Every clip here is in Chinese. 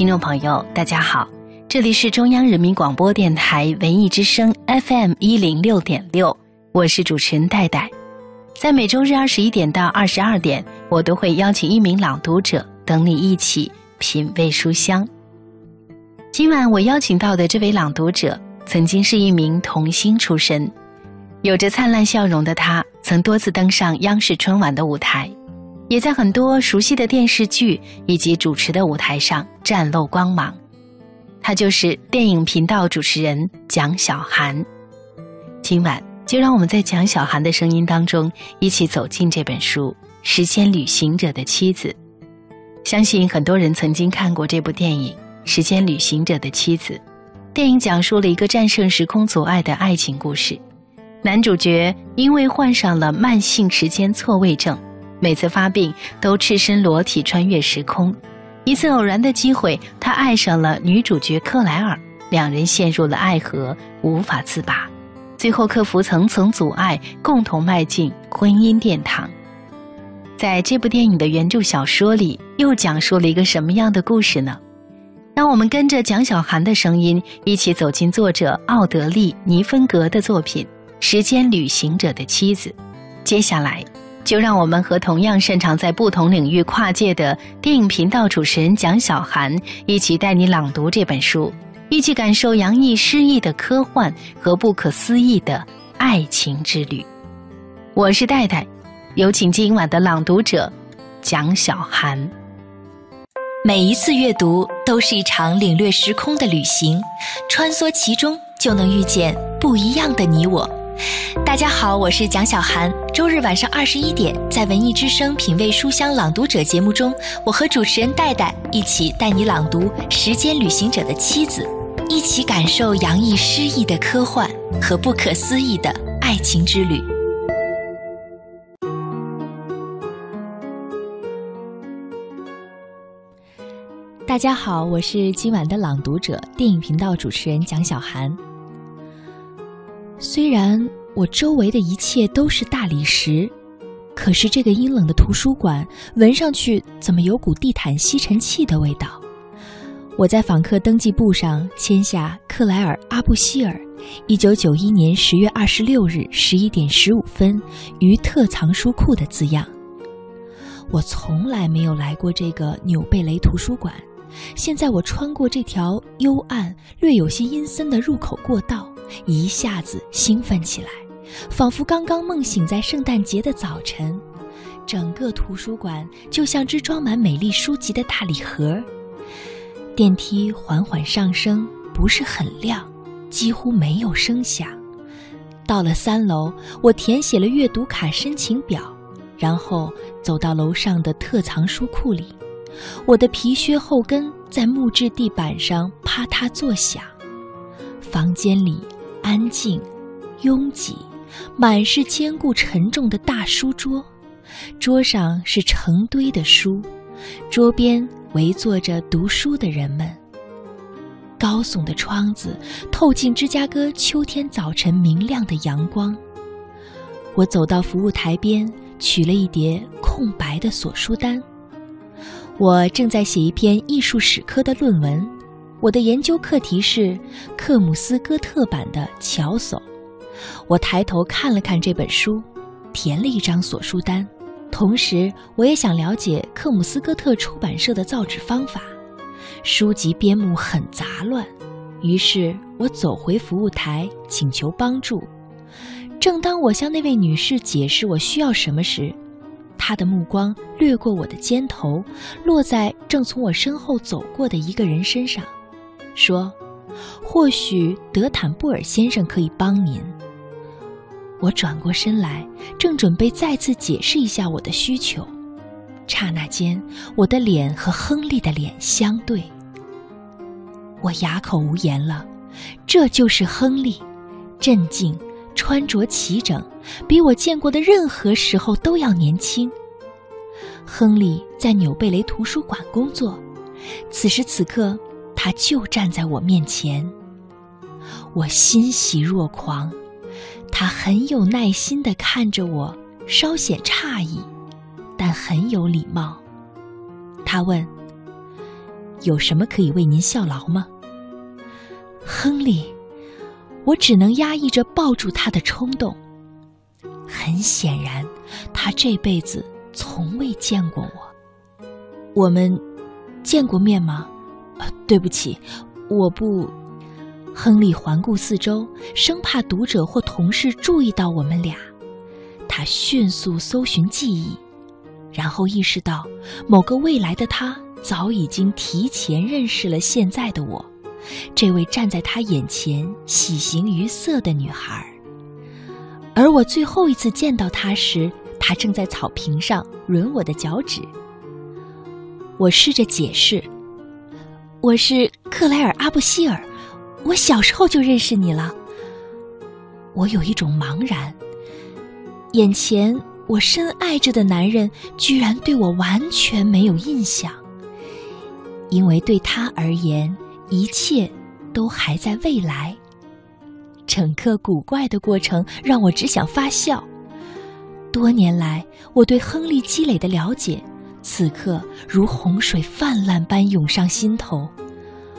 听众朋友，大家好，这里是中央人民广播电台文艺之声 FM 一零六点六，我是主持人戴戴。在每周日二十一点到二十二点，我都会邀请一名朗读者等你一起品味书香。今晚我邀请到的这位朗读者，曾经是一名童星出身，有着灿烂笑容的他，曾多次登上央视春晚的舞台。也在很多熟悉的电视剧以及主持的舞台上崭露光芒。他就是电影频道主持人蒋小涵。今晚就让我们在蒋小涵的声音当中一起走进这本书《时间旅行者的妻子》。相信很多人曾经看过这部电影《时间旅行者的妻子》。电影讲述了一个战胜时空阻碍的爱情故事。男主角因为患上了慢性时间错位症。每次发病都赤身裸体穿越时空，一次偶然的机会，他爱上了女主角克莱尔，两人陷入了爱河，无法自拔，最后克服层层阻碍，共同迈进婚姻殿堂。在这部电影的原著小说里，又讲述了一个什么样的故事呢？让我们跟着蒋小涵的声音，一起走进作者奥德利·尼芬格的作品《时间旅行者的妻子》。接下来。就让我们和同样擅长在不同领域跨界的电影频道主持人蒋小涵一起带你朗读这本书，一起感受洋溢诗意的科幻和不可思议的爱情之旅。我是戴戴，有请今晚的朗读者蒋小涵。每一次阅读都是一场领略时空的旅行，穿梭其中就能遇见不一样的你我。大家好，我是蒋小涵。周日晚上二十一点，在文艺之声品味书香朗读者节目中，我和主持人戴戴一起带你朗读《时间旅行者的妻子》，一起感受洋溢诗意的科幻和不可思议的爱情之旅。大家好，我是今晚的朗读者，电影频道主持人蒋小涵。虽然我周围的一切都是大理石，可是这个阴冷的图书馆闻上去怎么有股地毯吸尘器的味道？我在访客登记簿上签下克莱尔·阿布希尔，一九九一年十月二十六日十一点十五分于特藏书库的字样。我从来没有来过这个纽贝雷图书馆，现在我穿过这条幽暗、略有些阴森的入口过道。一下子兴奋起来，仿佛刚刚梦醒在圣诞节的早晨。整个图书馆就像只装满美丽书籍的大礼盒。电梯缓缓上升，不是很亮，几乎没有声响。到了三楼，我填写了阅读卡申请表，然后走到楼上的特藏书库里。我的皮靴后跟在木质地板上啪嗒作响。房间里。安静、拥挤，满是坚固沉重的大书桌，桌上是成堆的书，桌边围坐着读书的人们。高耸的窗子透进芝加哥秋天早晨明亮的阳光。我走到服务台边，取了一叠空白的锁书单。我正在写一篇艺术史科的论文。我的研究课题是克姆斯哥特版的《乔叟》。我抬头看了看这本书，填了一张锁书单，同时我也想了解克姆斯哥特出版社的造纸方法。书籍编目很杂乱，于是我走回服务台请求帮助。正当我向那位女士解释我需要什么时，她的目光掠过我的肩头，落在正从我身后走过的一个人身上。说：“或许德坦布尔先生可以帮您。”我转过身来，正准备再次解释一下我的需求，刹那间，我的脸和亨利的脸相对，我哑口无言了。这就是亨利，镇静，穿着齐整，比我见过的任何时候都要年轻。亨利在纽贝雷图书馆工作，此时此刻。他就站在我面前，我欣喜若狂。他很有耐心地看着我，稍显诧异，但很有礼貌。他问：“有什么可以为您效劳吗？”亨利，我只能压抑着抱住他的冲动。很显然，他这辈子从未见过我。我们见过面吗？对不起，我不。亨利环顾四周，生怕读者或同事注意到我们俩。他迅速搜寻记忆，然后意识到某个未来的他早已经提前认识了现在的我，这位站在他眼前喜形于色的女孩。而我最后一次见到他时，他正在草坪上抡我的脚趾。我试着解释：“我是克莱尔·阿布希尔，我小时候就认识你了。”我有一种茫然，眼前我深爱着的男人居然对我完全没有印象，因为对他而言，一切都还在未来。整个古怪的过程让我只想发笑。多年来我对亨利积累的了解，此刻如洪水泛滥般涌上心头，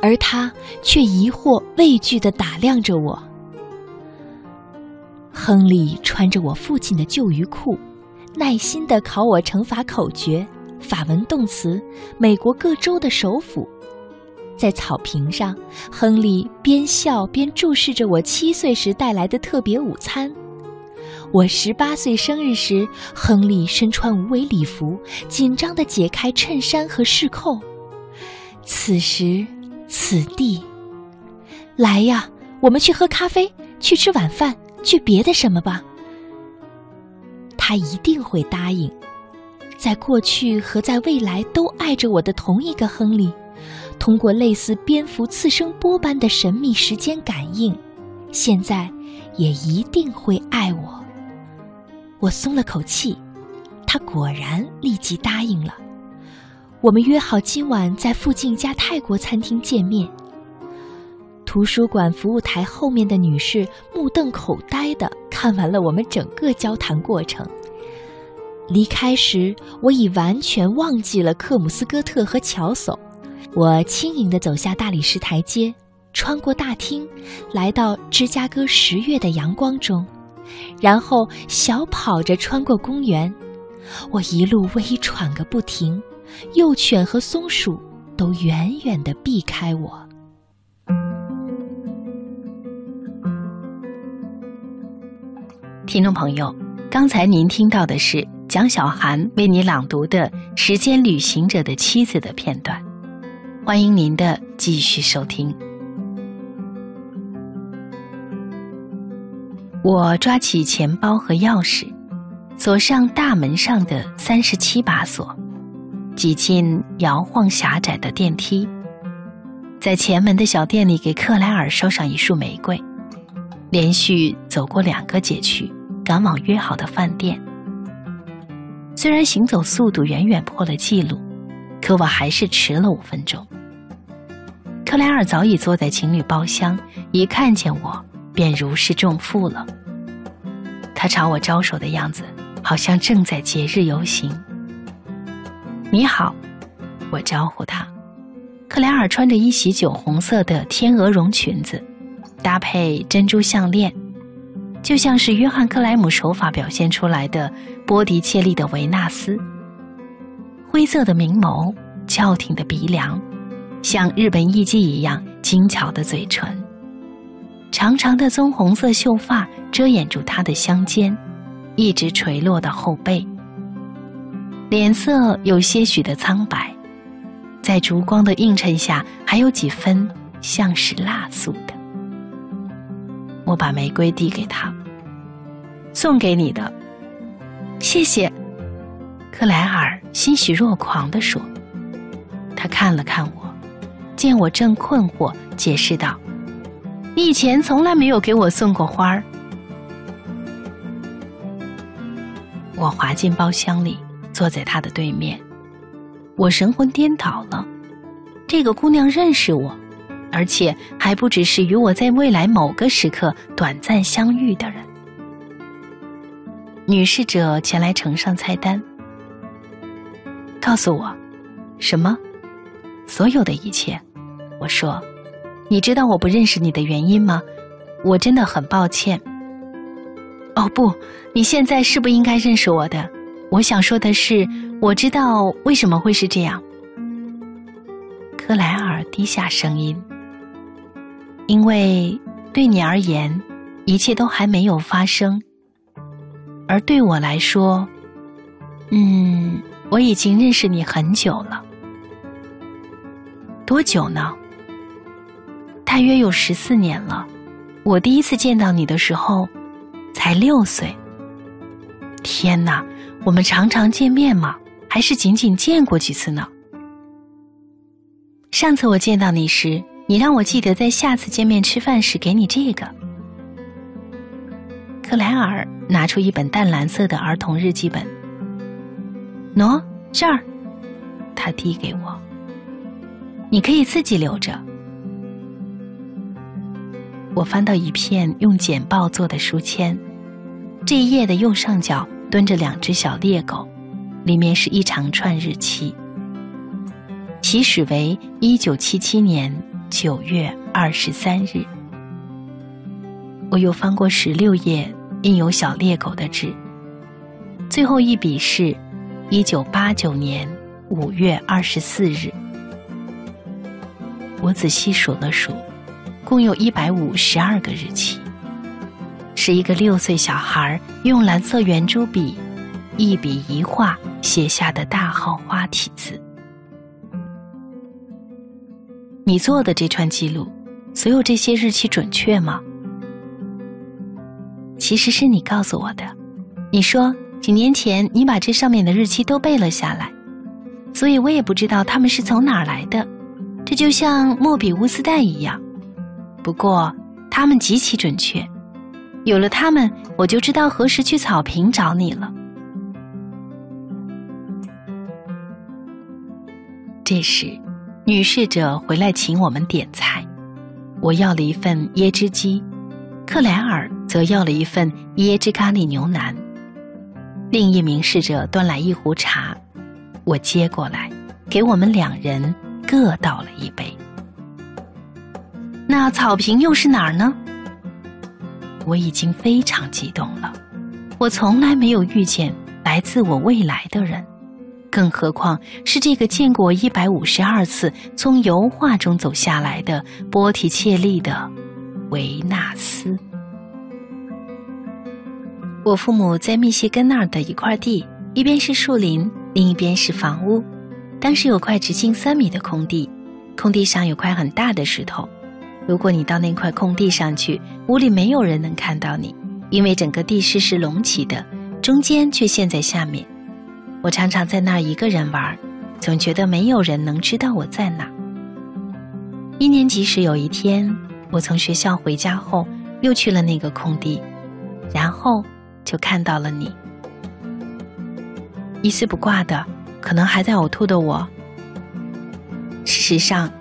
而他却疑惑畏惧地打量着我。亨利穿着我父亲的旧鱼裤，耐心地考我乘法口诀、法文动词、美国各州的首府。在草坪上，亨利边笑边注视着我七岁时带来的特别午餐。我十八岁生日时，亨利身穿无尾礼服，紧张地解开衬衫和饰扣。此时此地，来呀，我们去喝咖啡，去吃晚饭，去别的什么吧。他一定会答应。在过去和在未来都爱着我的同一个亨利。通过类似蝙蝠刺声波般的神秘时间感应，现在也一定会爱我。我松了口气，他果然立即答应了。我们约好今晚在附近一家泰国餐厅见面。图书馆服务台后面的女士目瞪口呆地看完了我们整个交谈过程。离开时，我已完全忘记了克姆斯哥特和乔叟。我轻盈地走下大理石台阶，穿过大厅，来到芝加哥十月的阳光中，然后小跑着穿过公园。我一路微喘个不停，幼犬和松鼠都远远地避开我。听众朋友，刚才您听到的是蒋小涵为你朗读的《时间旅行者的妻子》的片段。欢迎您的继续收听。我抓起钱包和钥匙，锁上大门上的三十七把锁，挤进摇晃狭窄的电梯，在前门的小店里给克莱尔捎上一束玫瑰，连续走过两个街区，赶往约好的饭店。虽然行走速度远远破了记录。可我还是迟了五分钟。克莱尔早已坐在情侣包厢，一看见我便如释重负了。他朝我招手的样子，好像正在节日游行。你好，我招呼他。克莱尔穿着一袭酒红色的天鹅绒裙子，搭配珍珠项链，就像是约翰克莱姆手法表现出来的波迪切利的维纳斯。灰色的明眸，翘挺的鼻梁，像日本艺妓一样精巧的嘴唇，长长的棕红色秀发遮掩住她的香肩，一直垂落到后背。脸色有些许的苍白，在烛光的映衬下，还有几分像是蜡素的。我把玫瑰递给他，送给你的，谢谢。克莱尔欣喜若狂地说：“他看了看我，见我正困惑，解释道：‘你以前从来没有给我送过花儿。’我滑进包厢里，坐在他的对面。我神魂颠倒了。这个姑娘认识我，而且还不只是与我在未来某个时刻短暂相遇的人。女侍者前来呈上菜单。”告诉我，什么？所有的一切。我说：“你知道我不认识你的原因吗？我真的很抱歉。”哦不，你现在是不应该认识我的。我想说的是，我知道为什么会是这样。克莱尔低下声音，因为对你而言，一切都还没有发生，而对我来说，嗯，我已经认识你很久了。多久呢？大约有十四年了。我第一次见到你的时候。才六岁。天哪，我们常常见面吗？还是仅仅见过几次呢？上次我见到你时，你让我记得在下次见面吃饭时给你这个。克莱尔拿出一本淡蓝色的儿童日记本。喏，这儿，他递给我。你可以自己留着。我翻到一片用剪报做的书签，这一页的右上角蹲着两只小猎狗，里面是一长串日期，起始为一九七七年九月二十三日。我又翻过十六页印有小猎狗的纸，最后一笔是一九八九年五月二十四日。我仔细数了数。共有一百五十二个日期，是一个六岁小孩用蓝色圆珠笔一笔一画写下的大号花体字。你做的这串记录，所有这些日期准确吗？其实是你告诉我的。你说几年前你把这上面的日期都背了下来，所以我也不知道他们是从哪儿来的。这就像莫比乌斯带一样。不过，他们极其准确。有了他们，我就知道何时去草坪找你了。这时，女侍者回来请我们点菜。我要了一份椰汁鸡，克莱尔则要了一份椰汁咖喱牛腩。另一名侍者端来一壶茶，我接过来，给我们两人各倒了一杯。那草坪又是哪儿呢？我已经非常激动了。我从来没有遇见来自我未来的人，更何况是这个见过一百五十二次从油画中走下来的波提切利的维纳斯。我父母在密歇根那儿的一块地，一边是树林，另一边是房屋。当时有块直径三米的空地，空地上有块很大的石头。如果你到那块空地上去，屋里没有人能看到你，因为整个地势是隆起的，中间却陷在下面。我常常在那儿一个人玩，总觉得没有人能知道我在哪。一年级时有一天，我从学校回家后，又去了那个空地，然后就看到了你，一丝不挂的，可能还在呕吐的我。事实上，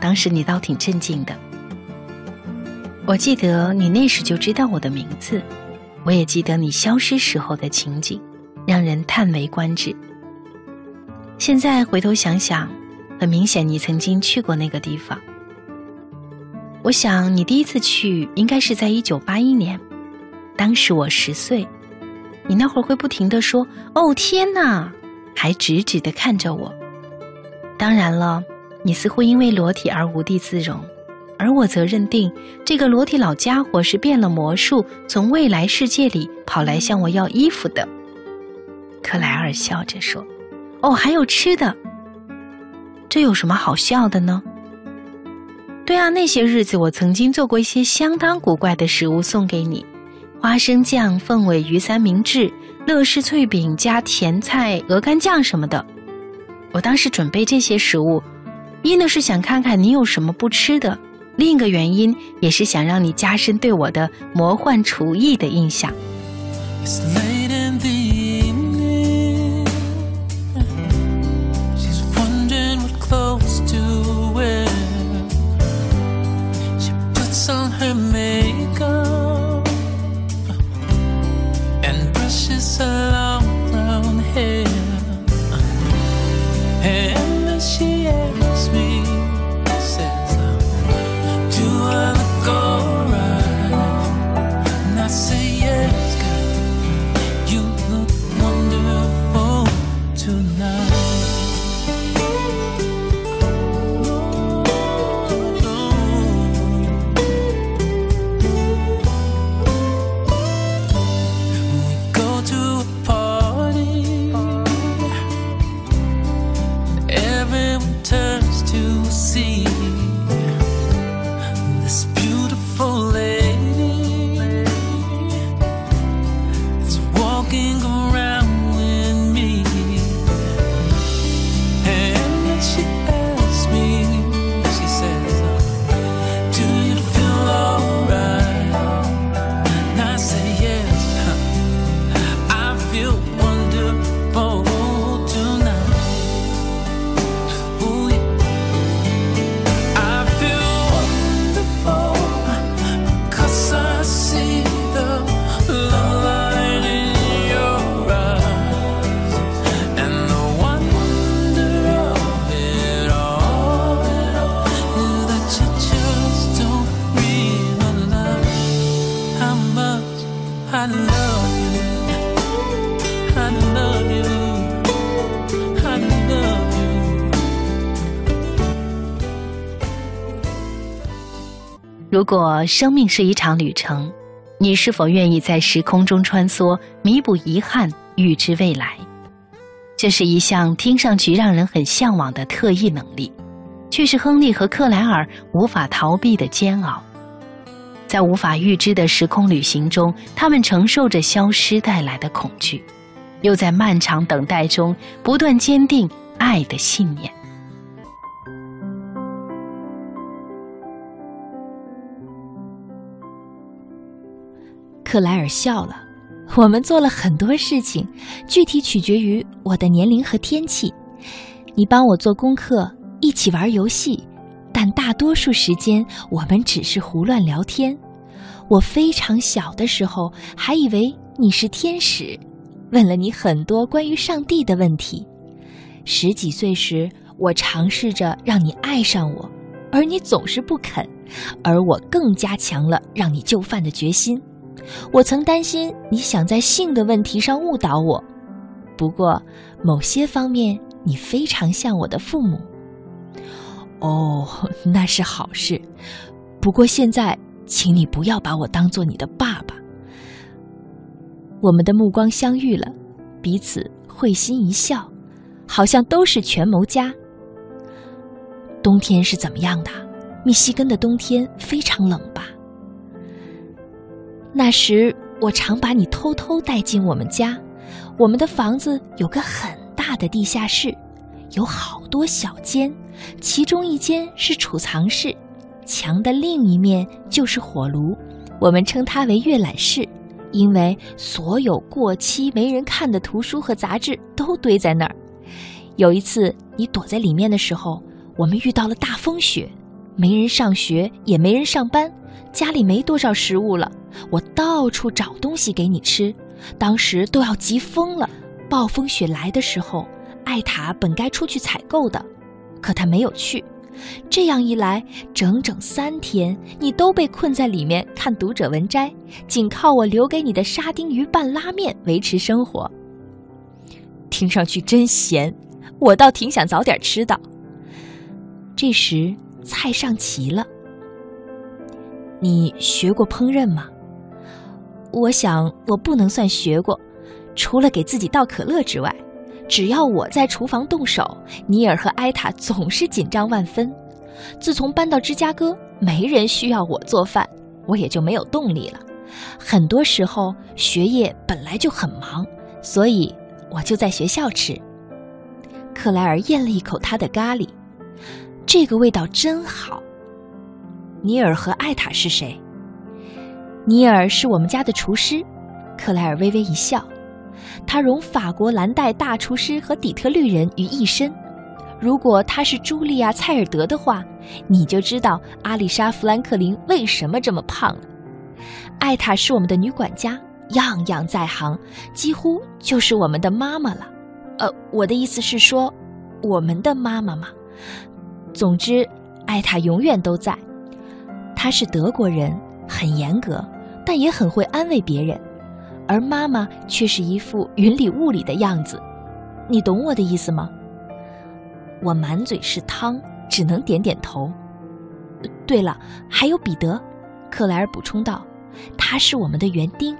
当时你倒挺镇静的。我记得你那时就知道我的名字，我也记得你消失时候的情景，让人叹为观止。现在回头想想，很明显你曾经去过那个地方。我想你第一次去应该是在一九八一年，当时我十岁，你那会儿会不停的说“哦天哪”，还直直的看着我。当然了，你似乎因为裸体而无地自容。而我则认定，这个裸体老家伙是变了魔术，从未来世界里跑来向我要衣服的。克莱尔笑着说：“哦，还有吃的，这有什么好笑的呢？”对啊，那些日子我曾经做过一些相当古怪的食物送给你：花生酱、凤尾鱼三明治、乐事脆饼加甜菜鹅肝酱什么的。我当时准备这些食物，一呢是想看看你有什么不吃的。另一个原因也是想让你加深对我的魔幻厨艺的印象。如果生命是一场旅程，你是否愿意在时空中穿梭，弥补遗憾，预知未来？这是一项听上去让人很向往的特异能力，却是亨利和克莱尔无法逃避的煎熬。在无法预知的时空旅行中，他们承受着消失带来的恐惧，又在漫长等待中不断坚定爱的信念。克莱尔笑了。我们做了很多事情，具体取决于我的年龄和天气。你帮我做功课，一起玩游戏，但大多数时间我们只是胡乱聊天。我非常小的时候还以为你是天使，问了你很多关于上帝的问题。十几岁时，我尝试着让你爱上我，而你总是不肯，而我更加强了让你就范的决心。我曾担心你想在性的问题上误导我，不过某些方面你非常像我的父母。哦，那是好事。不过现在，请你不要把我当做你的爸爸。我们的目光相遇了，彼此会心一笑，好像都是权谋家。冬天是怎么样的？密西根的冬天非常冷吧？那时，我常把你偷偷带进我们家。我们的房子有个很大的地下室，有好多小间，其中一间是储藏室，墙的另一面就是火炉。我们称它为阅览室，因为所有过期没人看的图书和杂志都堆在那儿。有一次，你躲在里面的时候，我们遇到了大风雪，没人上学，也没人上班。家里没多少食物了，我到处找东西给你吃，当时都要急疯了。暴风雪来的时候，艾塔本该出去采购的，可他没有去。这样一来，整整三天，你都被困在里面看读者文摘，仅靠我留给你的沙丁鱼拌拉面维持生活。听上去真咸，我倒挺想早点吃的。这时菜上齐了。你学过烹饪吗？我想我不能算学过，除了给自己倒可乐之外，只要我在厨房动手，尼尔和埃塔总是紧张万分。自从搬到芝加哥，没人需要我做饭，我也就没有动力了。很多时候学业本来就很忙，所以我就在学校吃。克莱尔咽了一口他的咖喱，这个味道真好。尼尔和艾塔是谁？尼尔是我们家的厨师。克莱尔微微一笑，他融法国蓝带大厨师和底特律人于一身。如果他是茱莉亚·蔡尔德的话，你就知道阿丽莎·弗兰克林为什么这么胖了。艾塔是我们的女管家，样样在行，几乎就是我们的妈妈了。呃，我的意思是说，我们的妈妈嘛。总之，艾塔永远都在。他是德国人，很严格，但也很会安慰别人。而妈妈却是一副云里雾里的样子。你懂我的意思吗？我满嘴是汤，只能点点头。对了，还有彼得，克莱尔补充道：“他是我们的园丁。”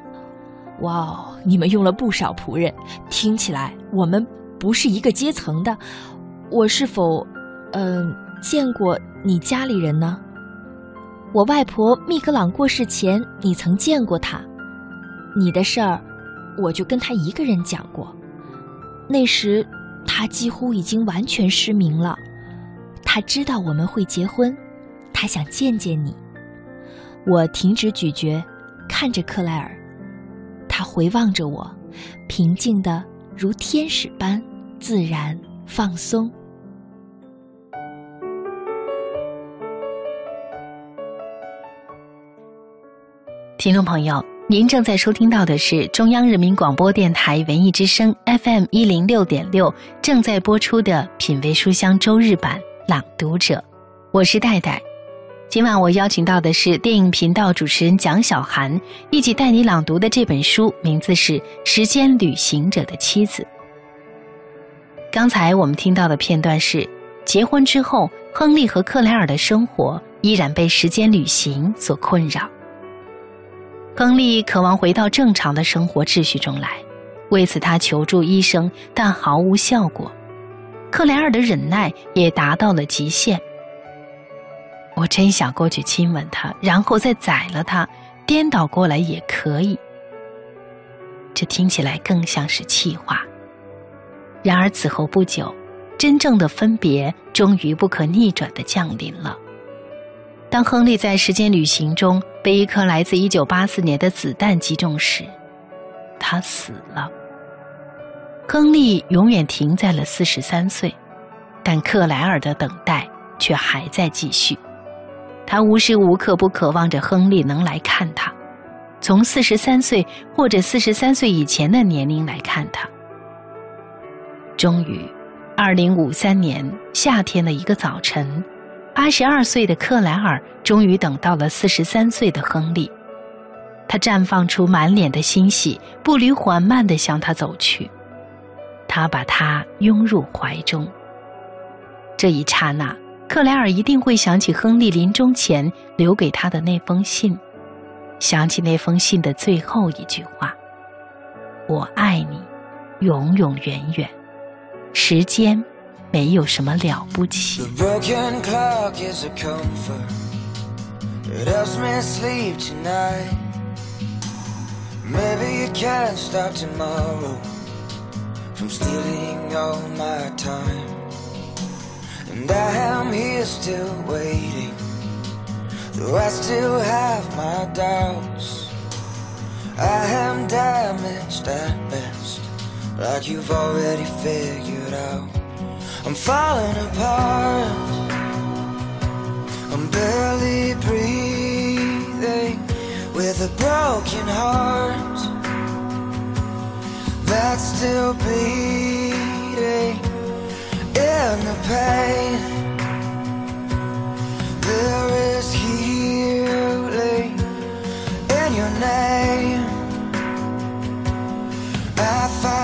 哇哦，你们用了不少仆人，听起来我们不是一个阶层的。我是否，嗯，见过你家里人呢？我外婆密格朗过世前，你曾见过她。你的事儿，我就跟她一个人讲过。那时，她几乎已经完全失明了。她知道我们会结婚，她想见见你。我停止咀嚼，看着克莱尔。他回望着我，平静的如天使般自然放松。听众朋友，您正在收听到的是中央人民广播电台文艺之声 FM 一零六点六正在播出的《品味书香》周日版朗读者，我是戴戴。今晚我邀请到的是电影频道主持人蒋小涵，一起带你朗读的这本书名字是《时间旅行者的妻子》。刚才我们听到的片段是：结婚之后，亨利和克莱尔的生活依然被时间旅行所困扰。亨利渴望回到正常的生活秩序中来，为此他求助医生，但毫无效果。克莱尔的忍耐也达到了极限。我真想过去亲吻他，然后再宰了他，颠倒过来也可以。这听起来更像是气话。然而此后不久，真正的分别终于不可逆转的降临了。当亨利在时间旅行中被一颗来自一九八四年的子弹击中时，他死了。亨利永远停在了四十三岁，但克莱尔的等待却还在继续。他无时无刻不渴望着亨利能来看他，从四十三岁或者四十三岁以前的年龄来看他。终于，二零五三年夏天的一个早晨，八十二岁的克莱尔终于等到了四十三岁的亨利。他绽放出满脸的欣喜，步履缓慢地向他走去。他把他拥入怀中。这一刹那。克莱尔一定会想起亨利临终前留给他的那封信，想起那封信的最后一句话：“我爱你，永永远远。”时间没有什么了不起。And I am here still waiting Though I still have my doubts I am damaged at best Like you've already figured out I'm falling apart. I'm barely breathing With a broken heart That's still beating in the pain. There is healing in your name. I find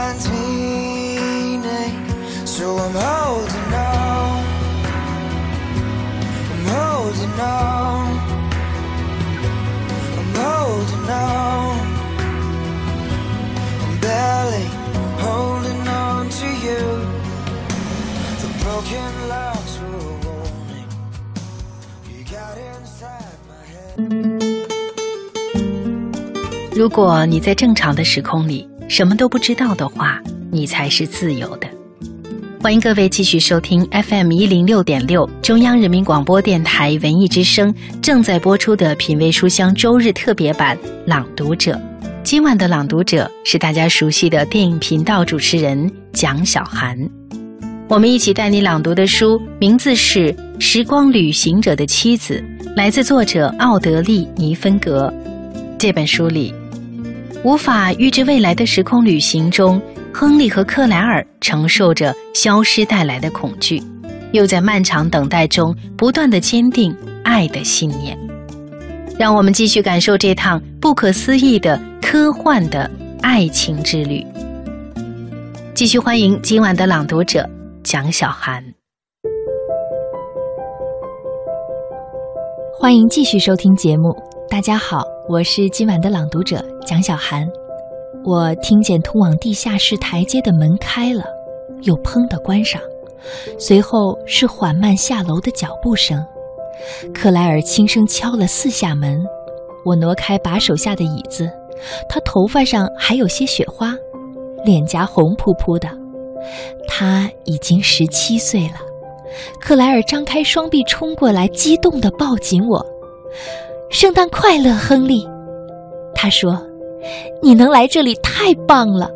如果你在正常的时空里什么都不知道的话，你才是自由的。欢迎各位继续收听 FM 一零六点六中央人民广播电台文艺之声正在播出的《品味书香》周日特别版《朗读者》。今晚的朗读者是大家熟悉的电影频道主持人蒋小涵。我们一起带你朗读的书名字是《时光旅行者的妻子》，来自作者奥德利·尼芬格。这本书里，无法预知未来的时空旅行中，亨利和克莱尔承受着消失带来的恐惧，又在漫长等待中不断的坚定爱的信念。让我们继续感受这趟不可思议的科幻的爱情之旅。继续欢迎今晚的朗读者蒋小涵。欢迎继续收听节目。大家好，我是今晚的朗读者蒋小涵。我听见通往地下室台阶的门开了，又砰的关上，随后是缓慢下楼的脚步声。克莱尔轻声敲了四下门，我挪开把手下的椅子，他头发上还有些雪花，脸颊红扑扑的。他已经十七岁了。克莱尔张开双臂冲过来，激动地抱紧我。圣诞快乐，亨利！他说：“你能来这里太棒了。”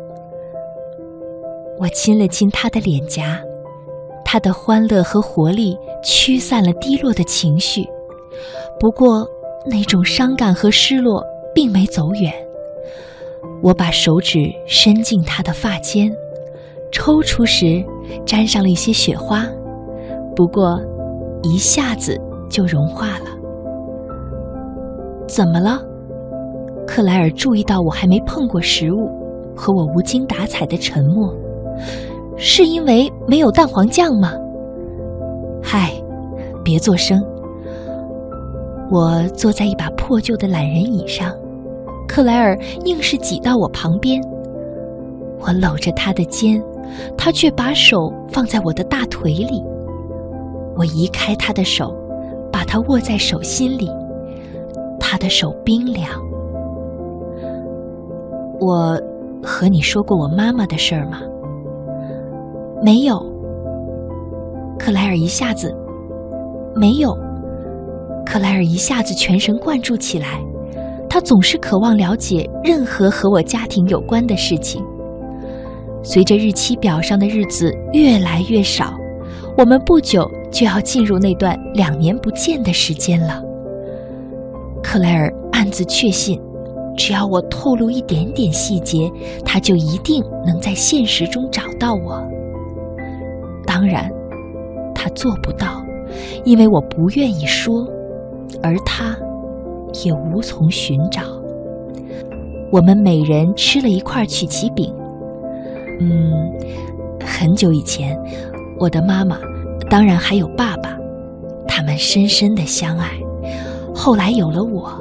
我亲了亲他的脸颊，他的欢乐和活力驱散了低落的情绪。不过，那种伤感和失落并没走远。我把手指伸进他的发间，抽出时沾上了一些雪花。不过，一下子就融化了。怎么了？克莱尔注意到我还没碰过食物，和我无精打采的沉默，是因为没有蛋黄酱吗？嗨，别作声。我坐在一把破旧的懒人椅上，克莱尔硬是挤到我旁边。我搂着他的肩，他却把手放在我的大腿里。我移开他的手，把他握在手心里。他的手冰凉。我和你说过我妈妈的事儿吗？没有。克莱尔一下子没有。克莱尔一下子全神贯注起来，他总是渴望了解任何和我家庭有关的事情。随着日期表上的日子越来越少，我们不久。就要进入那段两年不见的时间了。克莱尔暗自确信，只要我透露一点点细节，他就一定能在现实中找到我。当然，他做不到，因为我不愿意说，而他也无从寻找。我们每人吃了一块曲奇饼。嗯，很久以前，我的妈妈。当然还有爸爸，他们深深的相爱。后来有了我，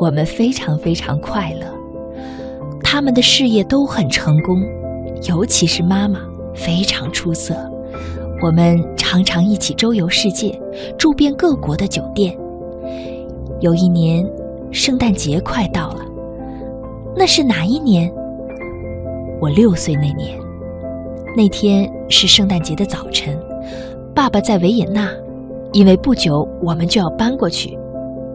我们非常非常快乐。他们的事业都很成功，尤其是妈妈非常出色。我们常常一起周游世界，住遍各国的酒店。有一年，圣诞节快到了，那是哪一年？我六岁那年。那天是圣诞节的早晨。爸爸在维也纳，因为不久我们就要搬过去，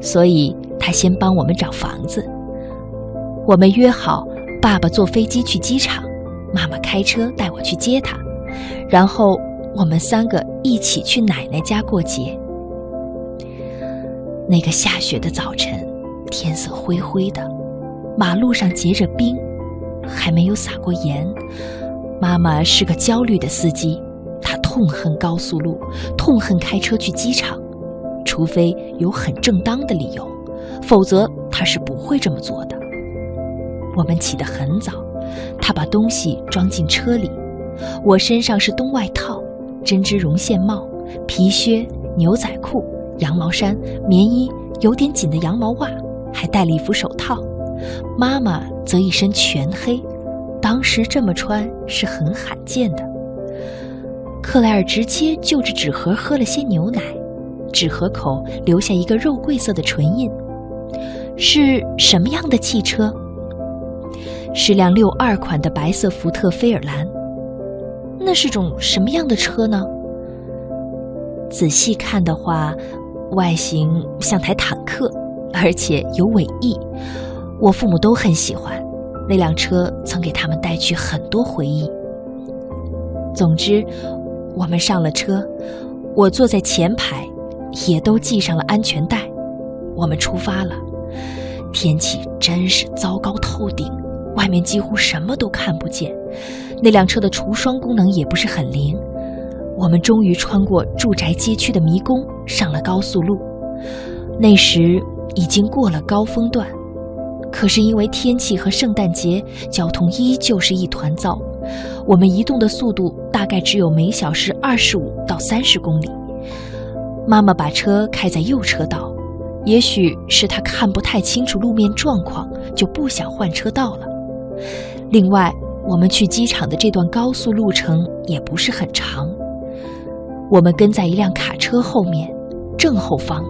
所以他先帮我们找房子。我们约好，爸爸坐飞机去机场，妈妈开车带我去接他，然后我们三个一起去奶奶家过节。那个下雪的早晨，天色灰灰的，马路上结着冰，还没有撒过盐。妈妈是个焦虑的司机。她痛恨高速路，痛恨开车去机场，除非有很正当的理由，否则他是不会这么做的。我们起得很早，他把东西装进车里，我身上是冬外套、针织绒线帽、皮靴、牛仔裤、羊毛衫、棉衣，有点紧的羊毛袜，还戴了一副手套。妈妈则一身全黑，当时这么穿是很罕见的。克莱尔直接就着纸盒喝了些牛奶，纸盒口留下一个肉桂色的唇印。是什么样的汽车？是辆六二款的白色福特菲尔兰。那是种什么样的车呢？仔细看的话，外形像台坦克，而且有尾翼。我父母都很喜欢那辆车，曾给他们带去很多回忆。总之。我们上了车，我坐在前排，也都系上了安全带。我们出发了。天气真是糟糕透顶，外面几乎什么都看不见。那辆车的除霜功能也不是很灵。我们终于穿过住宅街区的迷宫，上了高速路。那时已经过了高峰段，可是因为天气和圣诞节，交通依旧是一团糟。我们移动的速度大概只有每小时二十五到三十公里。妈妈把车开在右车道，也许是她看不太清楚路面状况，就不想换车道了。另外，我们去机场的这段高速路程也不是很长。我们跟在一辆卡车后面，正后方，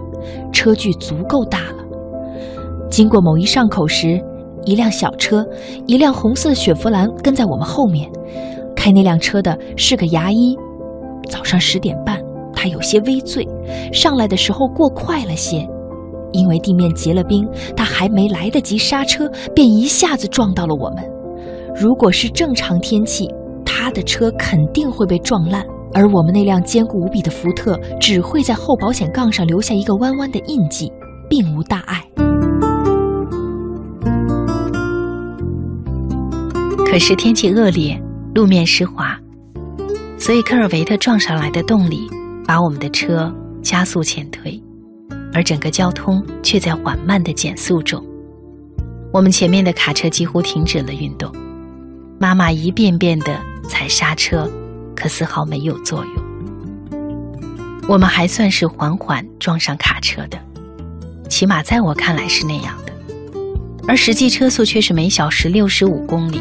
车距足够大了。经过某一上口时，一辆小车，一辆红色雪佛兰跟在我们后面。开那辆车的是个牙医。早上十点半，他有些微醉，上来的时候过快了些，因为地面结了冰，他还没来得及刹车，便一下子撞到了我们。如果是正常天气，他的车肯定会被撞烂，而我们那辆坚固无比的福特只会在后保险杠上留下一个弯弯的印记，并无大碍。可是天气恶劣，路面湿滑，所以科尔维特撞上来的动力把我们的车加速前推，而整个交通却在缓慢的减速中。我们前面的卡车几乎停止了运动。妈妈一遍遍的踩刹车，可丝毫没有作用。我们还算是缓缓撞上卡车的，起码在我看来是那样的，而实际车速却是每小时六十五公里。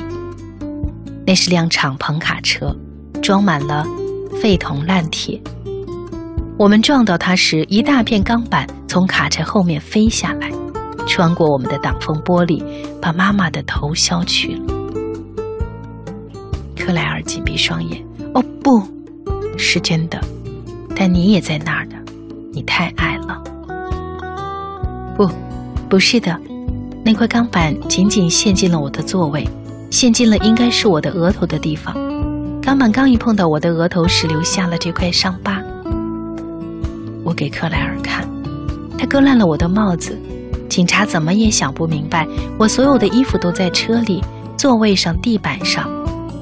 那是辆敞篷卡车，装满了废铜烂铁。我们撞到它时，一大片钢板从卡车后面飞下来，穿过我们的挡风玻璃，把妈妈的头削去了。克莱尔紧闭双眼。哦，不是真的，但你也在那儿呢。你太矮了。不，不是的，那块钢板紧紧陷进了我的座位，陷进了应该是我的额头的地方。钢板刚一碰到我的额头时，留下了这块伤疤。我给克莱尔看，他割烂了我的帽子。警察怎么也想不明白，我所有的衣服都在车里、座位上、地板上。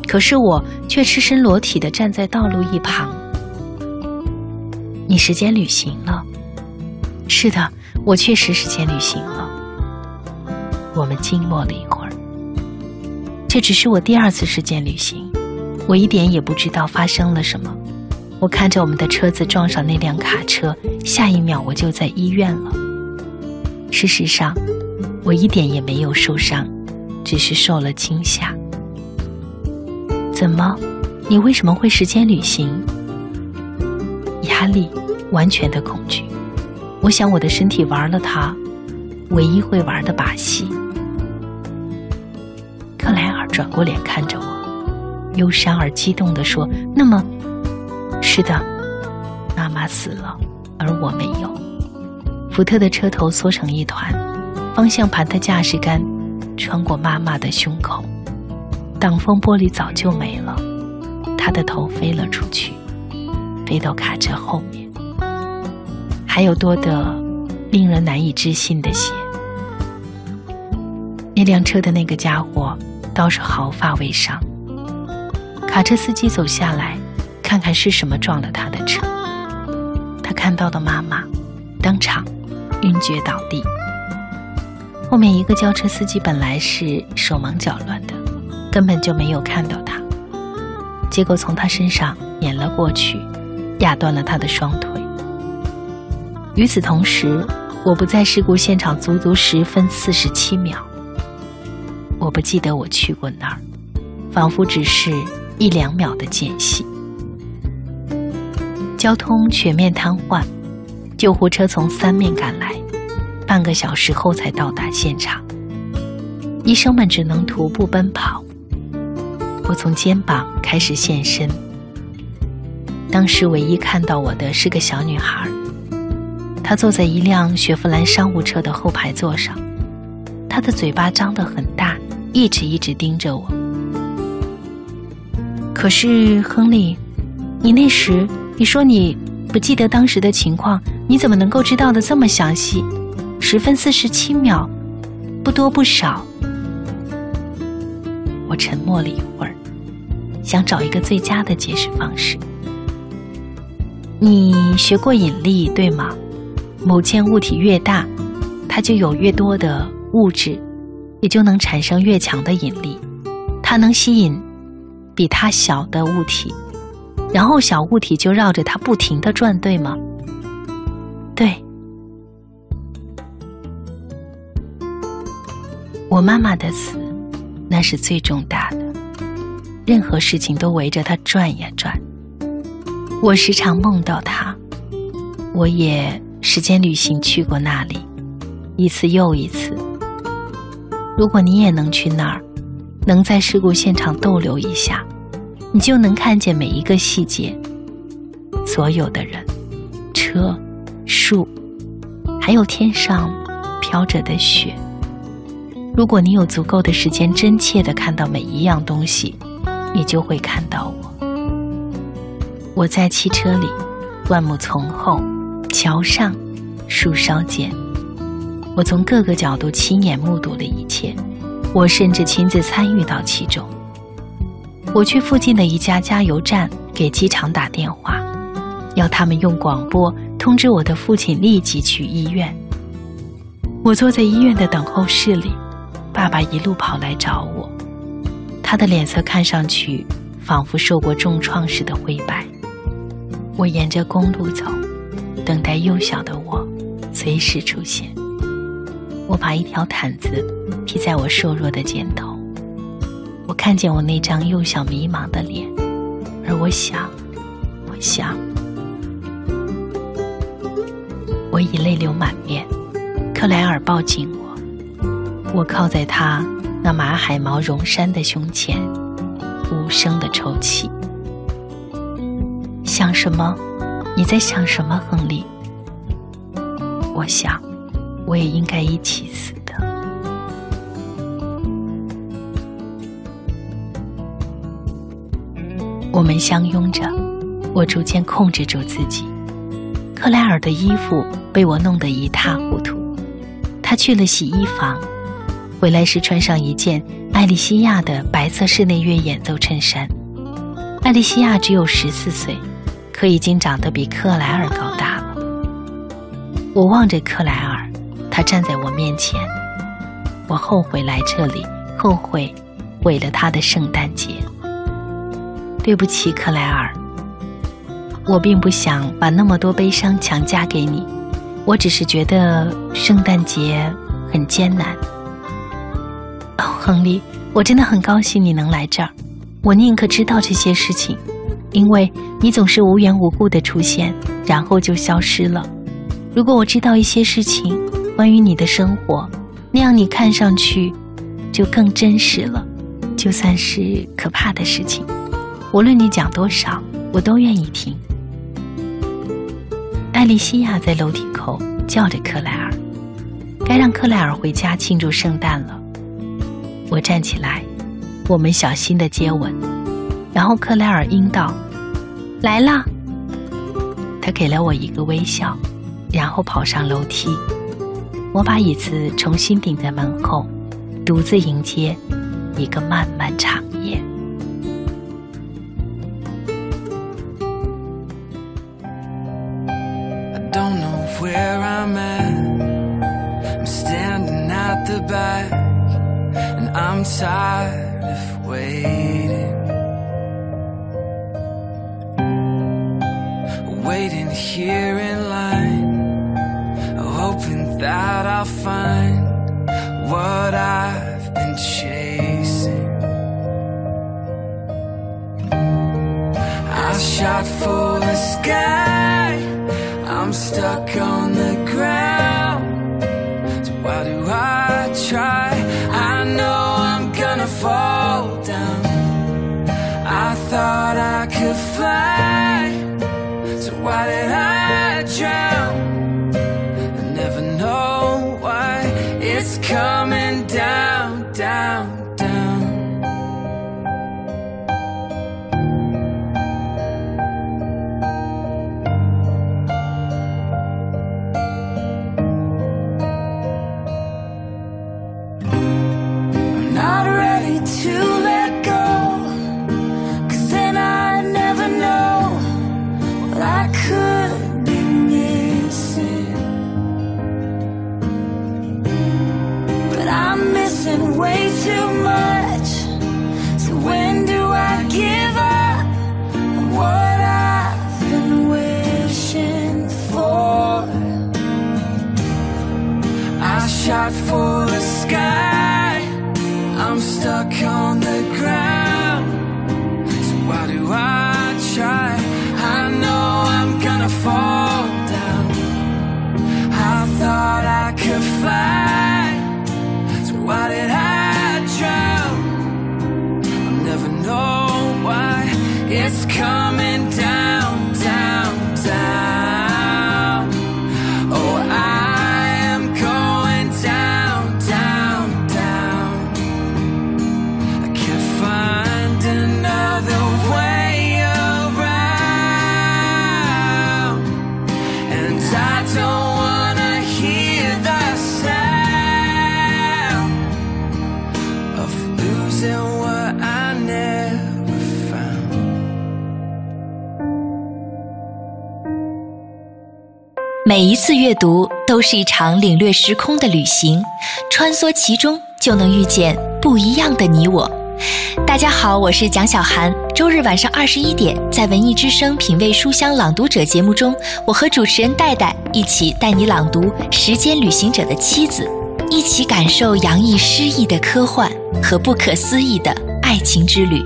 可是我却赤身裸体的站在道路一旁。你时间旅行了？是的，我确实时间旅行了。我们静默了一会儿。这只是我第二次时间旅行，我一点也不知道发生了什么。我看着我们的车子撞上那辆卡车，下一秒我就在医院了。事实上，我一点也没有受伤，只是受了惊吓。怎么？你为什么会时间旅行？压力，完全的恐惧。我想我的身体玩了它唯一会玩的把戏。克莱尔转过脸看着我，忧伤而激动地说：“那么，是的，妈妈死了，而我没有。”福特的车头缩成一团，方向盘的驾驶杆穿过妈妈的胸口。挡风玻璃早就没了，他的头飞了出去，飞到卡车后面。还有多的令人难以置信的血。那辆车的那个家伙倒是毫发未伤。卡车司机走下来，看看是什么撞了他的车。他看到的妈妈，当场晕厥倒地。后面一个轿车司机本来是手忙脚乱的。根本就没有看到他，结果从他身上碾了过去，压断了他的双腿。与此同时，我不在事故现场足足十分四十七秒。我不记得我去过那儿，仿佛只是一两秒的间隙。交通全面瘫痪，救护车从三面赶来，半个小时后才到达现场。医生们只能徒步奔跑。我从肩膀开始现身。当时唯一看到我的是个小女孩，她坐在一辆雪佛兰商务车的后排座上，她的嘴巴张得很大，一直一直盯着我。可是亨利，你那时你说你不记得当时的情况，你怎么能够知道的这么详细？十分四十七秒，不多不少。我沉默了一会儿。想找一个最佳的解释方式。你学过引力对吗？某件物体越大，它就有越多的物质，也就能产生越强的引力，它能吸引比它小的物体，然后小物体就绕着它不停的转，对吗？对。我妈妈的死，那是最重大的，任何事情都围着她转呀转。我时常梦到她，我也时间旅行去过那里，一次又一次。如果你也能去那儿，能在事故现场逗留一下，你就能看见每一个细节，所有的人、车、树，还有天上飘着的雪。如果你有足够的时间，真切的看到每一样东西，你就会看到我。我在汽车里，万木丛后，桥上，树梢间，我从各个角度亲眼目睹了一切，我甚至亲自参与到其中。我去附近的一家加油站给机场打电话，要他们用广播通知我的父亲立即去医院。我坐在医院的等候室里。爸爸一路跑来找我，他的脸色看上去仿佛受过重创似的灰白。我沿着公路走，等待幼小的我随时出现。我把一条毯子披在我瘦弱的肩头，我看见我那张幼小迷茫的脸，而我想，我想，我已泪流满面。克莱尔抱紧我。我靠在他那马海毛绒衫的胸前，无声的抽泣。想什么？你在想什么，亨利？我想，我也应该一起死我们相拥着，我逐渐控制住自己。克莱尔的衣服被我弄得一塌糊涂，他去了洗衣房。回来时穿上一件艾丽西亚的白色室内乐演奏衬衫。艾丽西亚只有十四岁，可已经长得比克莱尔高大了。我望着克莱尔，他站在我面前。我后悔来这里，后悔毁了他的圣诞节。对不起，克莱尔，我并不想把那么多悲伤强加给你，我只是觉得圣诞节很艰难。哦亨利，我真的很高兴你能来这儿。我宁可知道这些事情，因为你总是无缘无故的出现，然后就消失了。如果我知道一些事情，关于你的生活，那样你看上去就更真实了。就算是可怕的事情，无论你讲多少，我都愿意听。艾丽西亚在楼梯口叫着克莱尔，该让克莱尔回家庆祝圣诞了。我站起来，我们小心的接吻，然后克莱尔应道：“来了。”他给了我一个微笑，然后跑上楼梯。我把椅子重新顶在门后，独自迎接一个漫漫长夜。I'm at. I'm standing at the back, and I'm tired of waiting. Waiting here in line, hoping that I'll find what I've been chasing. I shot for the sky, I'm stuck on the Stuck on 阅读都是一场领略时空的旅行，穿梭其中就能遇见不一样的你我。大家好，我是蒋小涵。周日晚上二十一点，在文艺之声品味书香朗读者节目中，我和主持人戴戴一起带你朗读《时间旅行者的妻子》，一起感受洋溢诗意的科幻和不可思议的爱情之旅。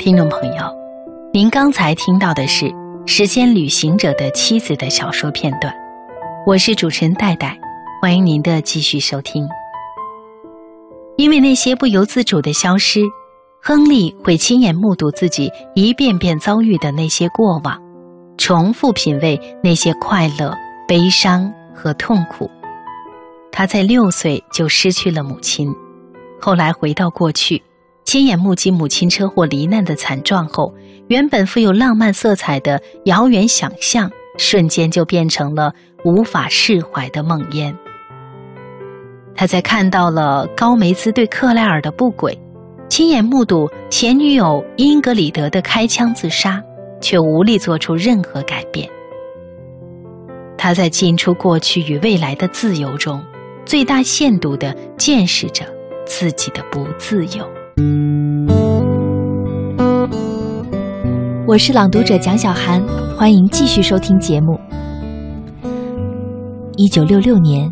听众朋友，您刚才听到的是《时间旅行者的妻子》的小说片段。我是主持人戴戴，欢迎您的继续收听。因为那些不由自主的消失，亨利会亲眼目睹自己一遍遍遭遇的那些过往，重复品味那些快乐、悲伤和痛苦。他在六岁就失去了母亲，后来回到过去。亲眼目击母亲车祸罹难的惨状后，原本富有浪漫色彩的遥远想象，瞬间就变成了无法释怀的梦魇。他在看到了高梅兹对克莱尔的不轨，亲眼目睹前女友英格里德的开枪自杀，却无力做出任何改变。他在进出过去与未来的自由中，最大限度地见识着自己的不自由。我是朗读者蒋小涵，欢迎继续收听节目。一九六六年，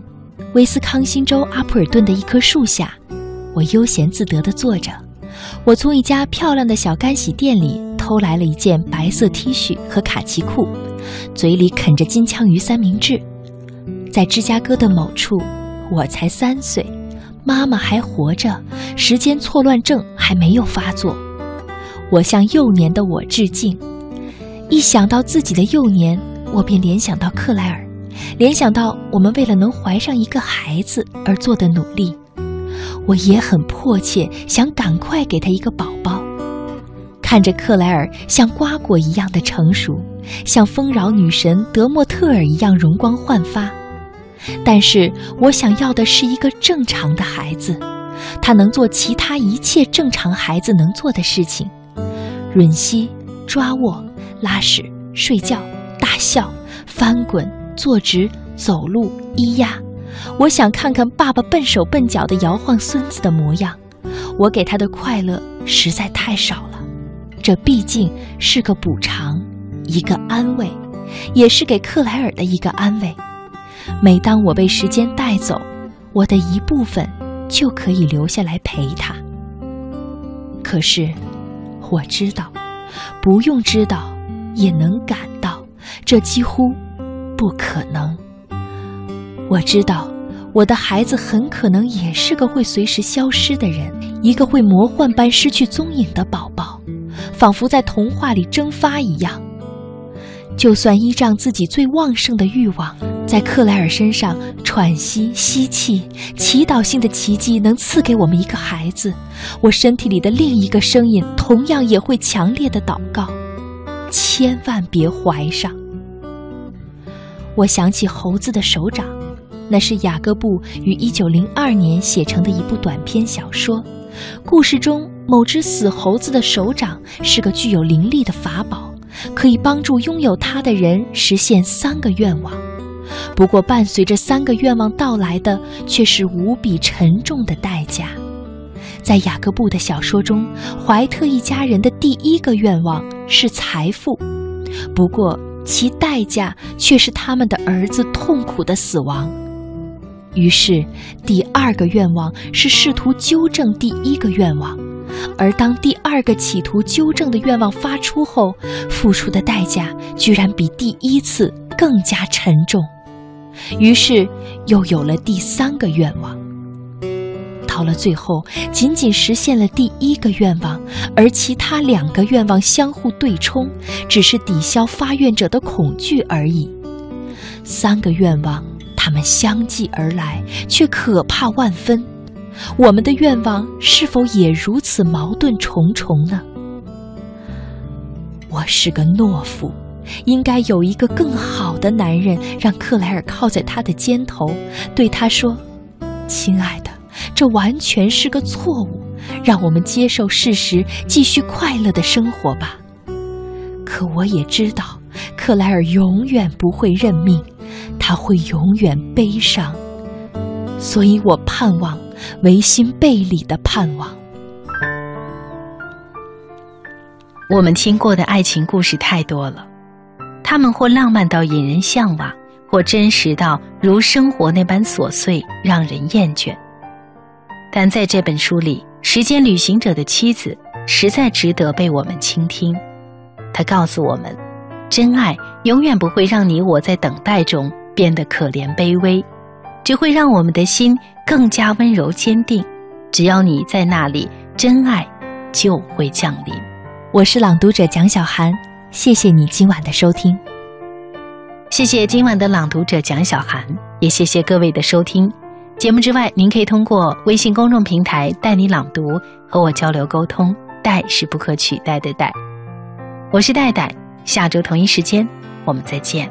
威斯康星州阿普尔顿的一棵树下，我悠闲自得地坐着。我从一家漂亮的小干洗店里偷来了一件白色 T 恤和卡其裤，嘴里啃着金枪鱼三明治。在芝加哥的某处，我才三岁，妈妈还活着，时间错乱症还没有发作。我向幼年的我致敬。一想到自己的幼年，我便联想到克莱尔，联想到我们为了能怀上一个孩子而做的努力。我也很迫切想赶快给他一个宝宝。看着克莱尔像瓜果一样的成熟，像丰饶女神德莫特尔一样容光焕发。但是我想要的是一个正常的孩子，他能做其他一切正常孩子能做的事情。吮吸、抓握、拉屎、睡觉、大笑、翻滚、坐直、走路、咿呀。我想看看爸爸笨手笨脚地摇晃孙子的模样。我给他的快乐实在太少了，这毕竟是个补偿，一个安慰，也是给克莱尔的一个安慰。每当我被时间带走，我的一部分就可以留下来陪他。可是。我知道，不用知道，也能感到，这几乎不可能。我知道，我的孩子很可能也是个会随时消失的人，一个会魔幻般失去踪影的宝宝，仿佛在童话里蒸发一样。就算依仗自己最旺盛的欲望，在克莱尔身上喘息吸气，祈祷性的奇迹能赐给我们一个孩子，我身体里的另一个声音同样也会强烈的祷告：千万别怀上。我想起猴子的手掌，那是雅各布于一九零二年写成的一部短篇小说，故事中某只死猴子的手掌是个具有灵力的法宝。可以帮助拥有它的人实现三个愿望，不过伴随着三个愿望到来的却是无比沉重的代价。在雅各布的小说中，怀特一家人的第一个愿望是财富，不过其代价却是他们的儿子痛苦的死亡。于是，第二个愿望是试图纠正第一个愿望，而当第二个企图纠正的愿望发出后，付出的代价居然比第一次更加沉重。于是，又有了第三个愿望。到了最后，仅仅实现了第一个愿望，而其他两个愿望相互对冲，只是抵消发愿者的恐惧而已。三个愿望。他们相继而来，却可怕万分。我们的愿望是否也如此矛盾重重呢？我是个懦夫，应该有一个更好的男人，让克莱尔靠在他的肩头，对他说：“亲爱的，这完全是个错误，让我们接受事实，继续快乐的生活吧。”可我也知道，克莱尔永远不会认命。他会永远悲伤，所以我盼望违心背理的盼望。我们听过的爱情故事太多了，他们或浪漫到引人向往，或真实到如生活那般琐碎，让人厌倦。但在这本书里，时间旅行者的妻子实在值得被我们倾听。他告诉我们。真爱永远不会让你我在等待中变得可怜卑微，只会让我们的心更加温柔坚定。只要你在那里，真爱就会降临。我是朗读者蒋小涵，谢谢你今晚的收听。谢谢今晚的朗读者蒋小涵，也谢谢各位的收听。节目之外，您可以通过微信公众平台“带你朗读”和我交流沟通。带是不可取代的带，我是戴戴。下周同一时间，我们再见。